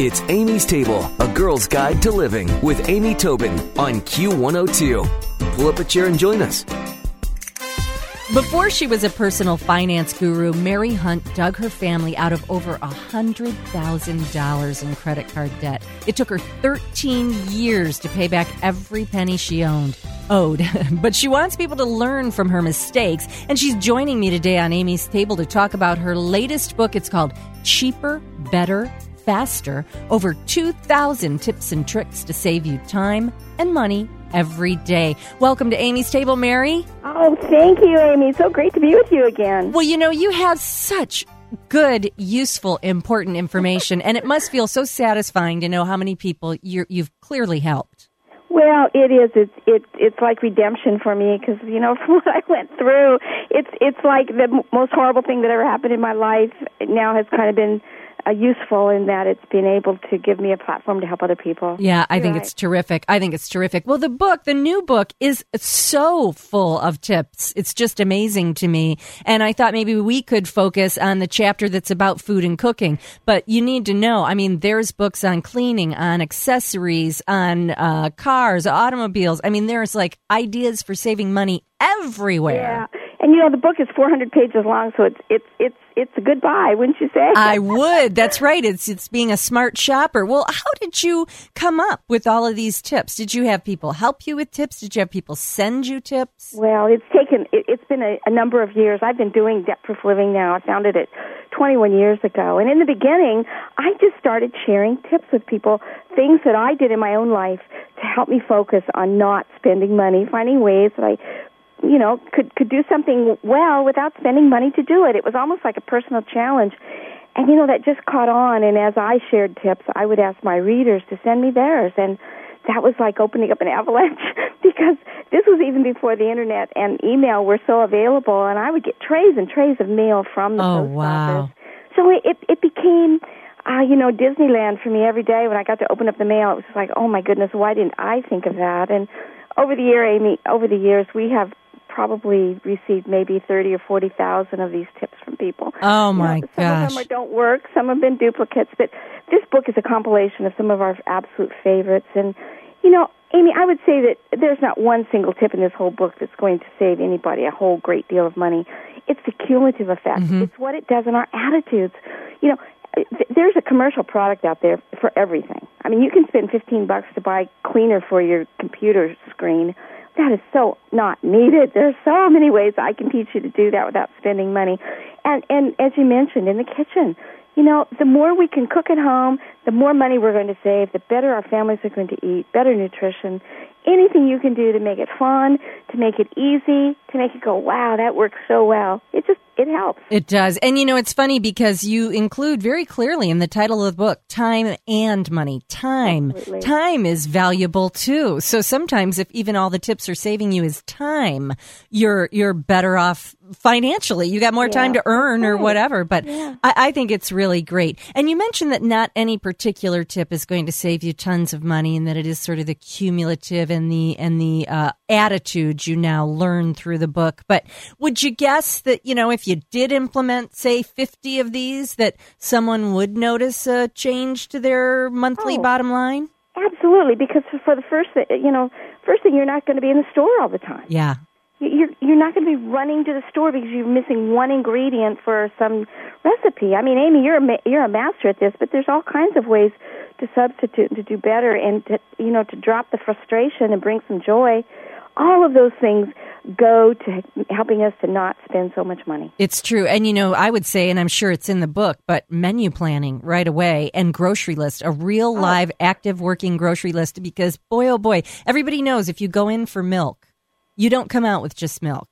It's Amy's Table, a girl's guide to living with Amy Tobin on Q102. Pull up a chair and join us. Before she was a personal finance guru, Mary Hunt dug her family out of over $100,000 in credit card debt. It took her 13 years to pay back every penny she owned. Owed. but she wants people to learn from her mistakes, and she's joining me today on Amy's Table to talk about her latest book. It's called Cheaper, Better, Faster Over 2,000 Tips and Tricks to Save You Time and Money every day. Welcome to Amy's Table, Mary. Oh, thank you, Amy. So great to be with you again. Well, you know, you have such good, useful, important information, and it must feel so satisfying to know how many people you have clearly helped. Well, it is. It's it's it's like redemption for me because you know from what I went through, it's it's like the most horrible thing that ever happened in my life. Now has kind of been useful in that it's been able to give me a platform to help other people. Yeah, I think right. it's terrific. I think it's terrific. Well, the book, the new book, is so full of tips. It's just amazing to me. And I thought maybe we could focus on the chapter that's about food and cooking. But you need to know, I mean, there's books on cleaning, on accessories, on uh, cars, automobiles. I mean, there's like ideas for saving money everywhere. Yeah. And you know the book is 400 pages long, so it's it's it's it's a good buy, wouldn't you say? I would. That's right. It's it's being a smart shopper. Well, how did you come up with all of these tips? Did you have people help you with tips? Did you have people send you tips? Well, it's taken. It, has been a, a number of years. I've been doing debt proof living now. I founded it 21 years ago, and in the beginning, I just started sharing tips with people, things that I did in my own life to help me focus on not spending money, finding ways that I you know, could could do something well without spending money to do it. It was almost like a personal challenge. And you know, that just caught on and as I shared tips, I would ask my readers to send me theirs and that was like opening up an avalanche because this was even before the internet and email were so available and I would get trays and trays of mail from the oh, post wow. office. So it it, it became uh, you know, Disneyland for me every day when I got to open up the mail. It was like, oh my goodness, why didn't I think of that? And over the year, Amy, over the years, we have probably received maybe thirty or forty thousand of these tips from people. Oh my you know, some gosh! Some of them don't work. Some have been duplicates, but this book is a compilation of some of our absolute favorites. And you know, Amy, I would say that there's not one single tip in this whole book that's going to save anybody a whole great deal of money. It's the cumulative effect. Mm-hmm. It's what it does in our attitudes. You know, there's a commercial product out there for everything. I mean, you can spend 15 bucks to buy cleaner for your computer screen that is so not needed. There's so many ways I can teach you to do that without spending money. And and as you mentioned in the kitchen, you know, the more we can cook at home, the more money we're going to save, the better our families are going to eat, better nutrition. Anything you can do to make it fun, to make it easy, to make it go, wow, that works so well. It just it helps. It does. And you know, it's funny because you include very clearly in the title of the book time and money. Time. Absolutely. Time is valuable too. So sometimes if even all the tips are saving you is time, you're you're better off financially. You got more yeah. time to earn or whatever. But yeah. I, I think it's really great. And you mentioned that not any particular tip is going to save you tons of money and that it is sort of the cumulative and the and the uh, attitude you now learn through the book. But would you guess that, you know, if you did implement, say, 50 of these, that someone would notice a change to their monthly oh, bottom line? Absolutely, because for the first, thing, you know, first thing, you're not going to be in the store all the time. Yeah. You're you're not going to be running to the store because you're missing one ingredient for some recipe. I mean, Amy, you're a you're a master at this, but there's all kinds of ways to substitute and to do better, and to you know to drop the frustration and bring some joy all of those things go to helping us to not spend so much money. It's true. And you know, I would say, and I'm sure it's in the book, but menu planning right away and grocery list, a real oh. live, active working grocery list, because boy, oh boy, everybody knows if you go in for milk, you don't come out with just milk.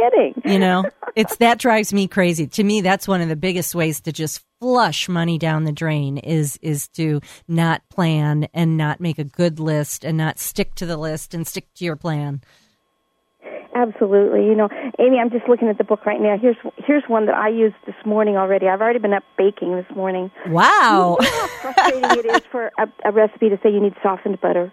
Kidding. You know, it's that drives me crazy. To me, that's one of the biggest ways to just flush money down the drain is is to not plan and not make a good list and not stick to the list and stick to your plan. Absolutely. You know, Amy, I'm just looking at the book right now. Here's here's one that I used this morning already. I've already been up baking this morning. Wow. You know how frustrating it is for a, a recipe to say you need softened butter.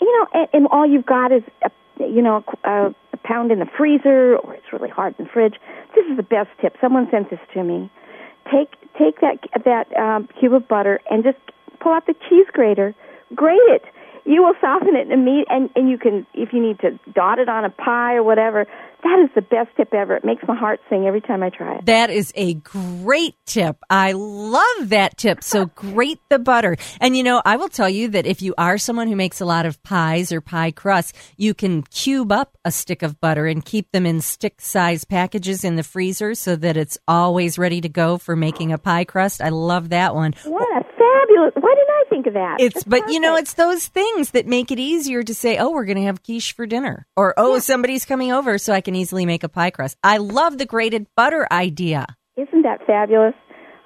You know, and, and all you've got is a, you know a, a pound in the freezer, or it's really hard in the fridge. This is the best tip. Someone sent this to me take take that that um, cube of butter and just pull out the cheese grater, grate it. You will soften it in a meat, and and you can if you need to dot it on a pie or whatever. That is the best tip ever. It makes my heart sing every time I try it. That is a great tip. I love that tip. So grate the butter. And you know, I will tell you that if you are someone who makes a lot of pies or pie crusts, you can cube up a stick of butter and keep them in stick size packages in the freezer so that it's always ready to go for making a pie crust. I love that one. What Why didn't I think of that? It's That's but you know it's those things that make it easier to say, "Oh, we're going to have quiche for dinner," or "Oh, somebody's coming over, so I can easily make a pie crust." I love the grated butter idea. Isn't that fabulous?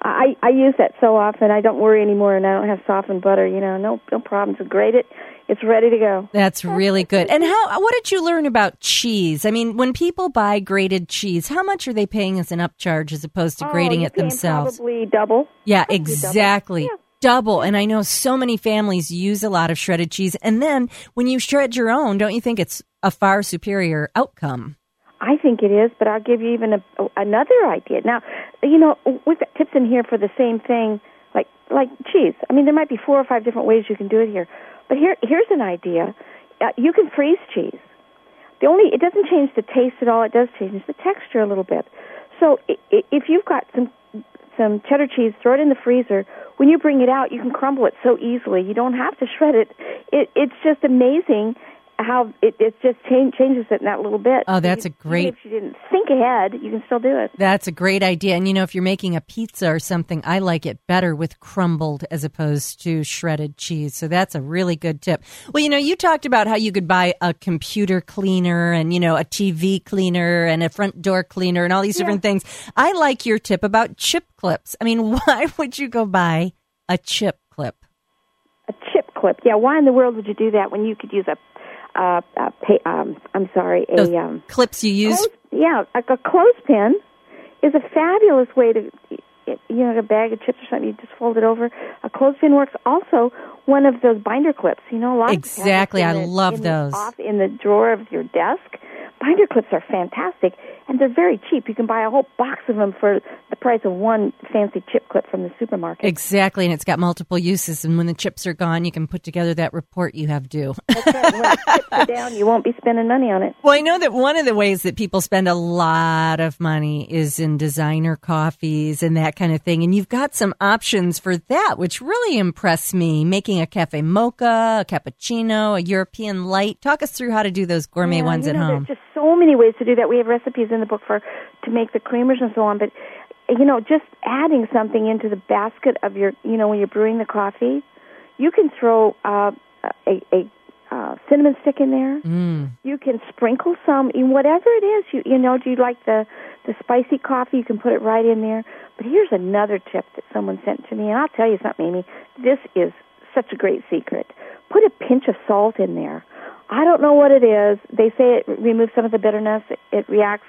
I I use that so often. I don't worry anymore, and I don't have softened butter. You know, no no problems. I grate it. It's ready to go. That's really good. And how? What did you learn about cheese? I mean, when people buy grated cheese, how much are they paying as an upcharge as opposed to Oh, grating you're it themselves? Probably double. Yeah, Probably double. exactly. Yeah. Double. And I know so many families use a lot of shredded cheese. And then when you shred your own, don't you think it's a far superior outcome? I think it is, but I'll give you even a, another idea. Now, you know, we've got tips in here for the same thing, like like cheese. I mean, there might be four or five different ways you can do it here, but here here's an idea. Uh, you can freeze cheese. The only it doesn't change the taste at all. It does change the texture a little bit. So if you've got some some cheddar cheese, throw it in the freezer. When you bring it out, you can crumble it so easily. You don't have to shred it. It it's just amazing how it it just change, changes it in that little bit. Oh, that's a Even great- If you didn't think ahead, you can still do it. That's a great idea. And you know, if you're making a pizza or something, I like it better with crumbled as opposed to shredded cheese. So that's a really good tip. Well, you know, you talked about how you could buy a computer cleaner and, you know, a TV cleaner and a front door cleaner and all these different things. I like your tip about chip clips. I mean, why would you go buy a chip clip? A chip clip. Yeah, why in the world would you do that when you could use a, uh, a pay, um, I'm sorry, a um, clips you use? Yeah, like a clothespin is a fabulous way to, you know, a bag of chips or something. You just fold it over. A clothespin works. Also, one of those binder clips. You know, a lot of us have Exactly. I the- love in the those. off in the drawer of your desk. Binder clips are fantastic, and they're very cheap. You can buy a whole box of them for the price of one fancy chip clip from the supermarket. Exactly. And it's got multiple uses. And when the chips are gone, you can put together that report you have due. That's right. When the chips are down, you won't be spending money on it. Well, I know that one of the ways that people spend a lot of money is in designer coffees and that kind of thing. And you've got some options for that, which really impress me. Making a cafe mocha, a cappuccino, a European light. Talk us through how to do those gourmet Yeah, ones you at know, home. So many ways to do that. We have recipes in the book for to make the creamers and so on. But you know, just adding something into the basket of your, you know, when you're brewing the coffee, you can throw uh, a, a uh, cinnamon stick in there. Mm. You can sprinkle some, in whatever it is. You you know, do you like the the spicy coffee? You can put it right in there. But here's another tip that someone sent to me, and I'll tell you something, Amy. This is such a great secret. Put a pinch of salt in there. I don't know what it is. They say it removes some of the bitterness. It, reacts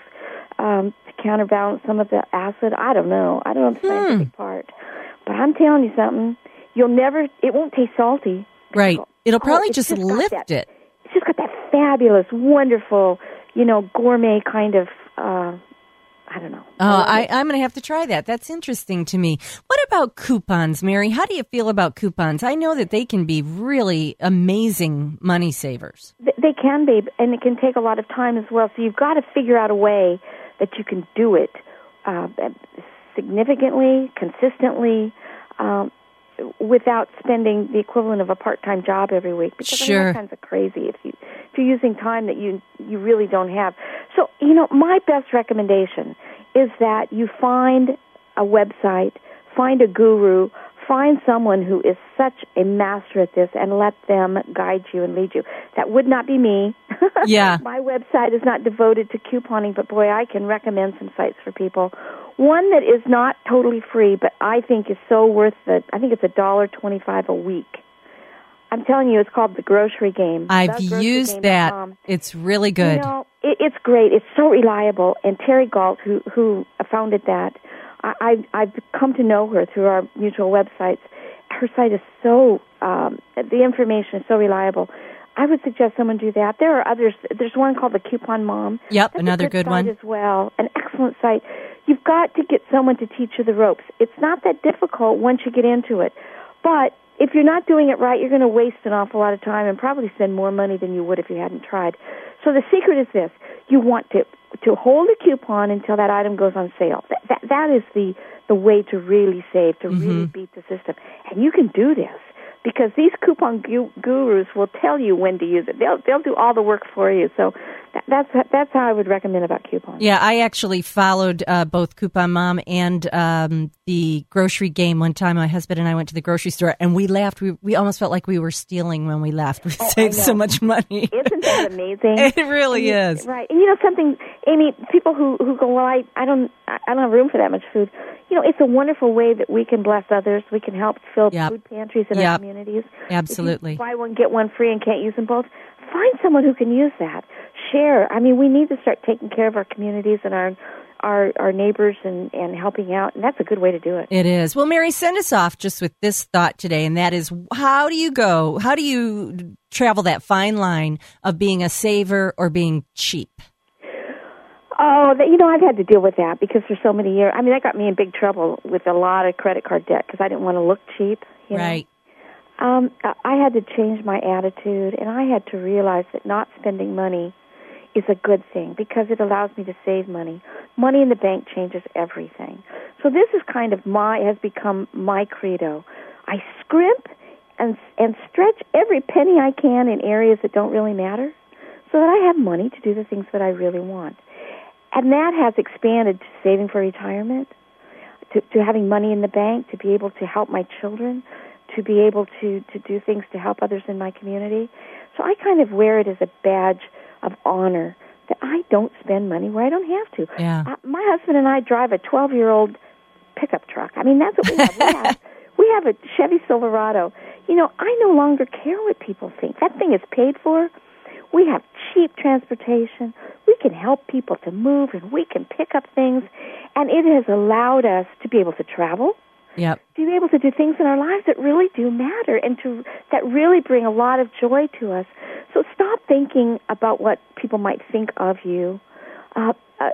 um, to counterbalance some of the acid. I don't know. I don't know the scientific part. But I'm telling you something. You'll never. It won't taste salty. Right. It'll Oh, probably it's just got lift that- it. It's just got that fabulous, wonderful, you know, gourmet kind of. uh I don't know. Oh, I, I'm going to have to try that. That's interesting to me. What about coupons, Mary? How do you feel about coupons? I know that they can be really amazing money savers. They can be, and it can take a lot of time as well. So you've got to figure out a way that you can do it uh, significantly, consistently, um, without spending the equivalent of a part-time job every week. Because I mean, Sure. that kinds of crazy if you if you're using time that you you really don't have. So you know, my best recommendation is that you find a website, find a guru, find someone who is such a master at this and let them guide you and lead you. That would not be me. Yeah. My website is not devoted to couponing, but boy, I can recommend some sites for people. One that is not totally free, but I think is so worth the I think it's a dollar twenty five a week. I'm telling you, it's called the Grocery Game. I've used that. It's really good. You know, it's great. It's so reliable. And Teri Gault, who who founded that, I, I I've come to know her through our mutual websites. Her site is so um, the information is so reliable. I would suggest someone do that. There are others. There's one called the Coupon Mom. Yep, That's another good good one. as well. An excellent site. You've got to get someone to teach you the ropes. It's not that difficult once you get into it, but if you're not doing it right, you're going to waste an awful lot of time and probably spend more money than you would if you hadn't tried. So the secret is this: you want to to hold a coupon until that item goes on sale. That that, that is the the way to really save, to mm-hmm. really beat the system. And you can do this because these coupon gu- gurus will tell you when to use it. They'll they'll do all the work for you. So that, that's that's how I would recommend about coupons. Yeah, I actually followed uh, both Coupon Mom and um, the grocery game one time. My husband and I went to the grocery store and we laughed. We we almost felt like we were stealing when we left. We oh, saved so much money. Isn't that amazing? it really and is. right. And you know something, Amy? People who who go, well, I I don't I don't have room for that much food you know, it's a wonderful way that we can bless others. We can help fill yep. food pantries in yep. our communities. Absolutely. buy one get one free and can't use them both. Find someone who can use that. Share. I mean, we need to start taking care of our communities and our our our neighbors and and helping out, and that's a good way to do it. It is. Well, Mary, send us off just with this thought today, and that is, how do you go? How do you travel that fine line of being a saver or being cheap? Oh, that, you know, I've had to deal with that because for so many years. I mean, that got me in big trouble with a lot of credit card debt because I didn't want to look cheap. You know? Right. Um, I had to change my attitude, and I had to realize that not spending money is a good thing because it allows me to save money. Money in the bank changes everything. So this is kind of my has become my credo. I scrimp and and stretch every penny I can in areas that don't really matter so that I have money to do the things that I really want. And that has expanded to saving for retirement, to, to having money in the bank, to be able to help my children, to be able to, to do things to help others in my community. So I kind of wear it as a badge of honor that I don't spend money where I don't have to. Yeah. Uh, my husband and I drive a 12 year old pickup truck. I mean, that's what we have. we have. We have a Chevy Silverado. You know, I no longer care what people think. That thing is paid for. We have cheap transportation. We can help people to move and we can pick up things. And it has allowed us to be able to travel. Yep. To be able to do things in our lives that really do matter and to that really bring a lot of joy to us. So stop thinking about what people might think of you. Uh, uh,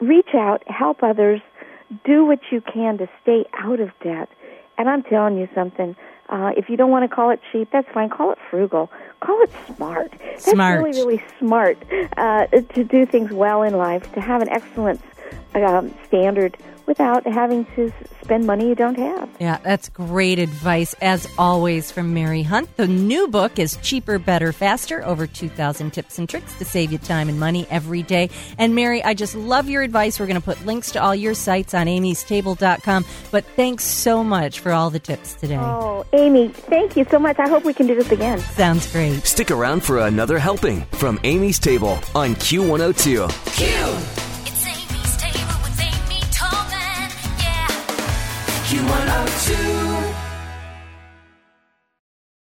reach out, help others, do what you can to stay out of debt. And I'm telling you something. Uh, if you don't want to call it cheap, that's fine. Call it frugal. Call it smart. That's smart. really, really smart uh, to do things well in life, to have an excellent um, standard without having to spend money you don't have. Yeah, that's great advice, as always, from Mary Hunt. The new book is Cheaper, Better, Faster over 2,000 tips and tricks to save you time and money every day. And Mary, I just love your advice. We're going to put links to all your sites on amystable.com. But thanks so much for all the tips today. Oh, Amy, thank you so much. I hope we can do this again. Sounds great. Stick around for another helping from Amy's Table on Q102. Q! Q102.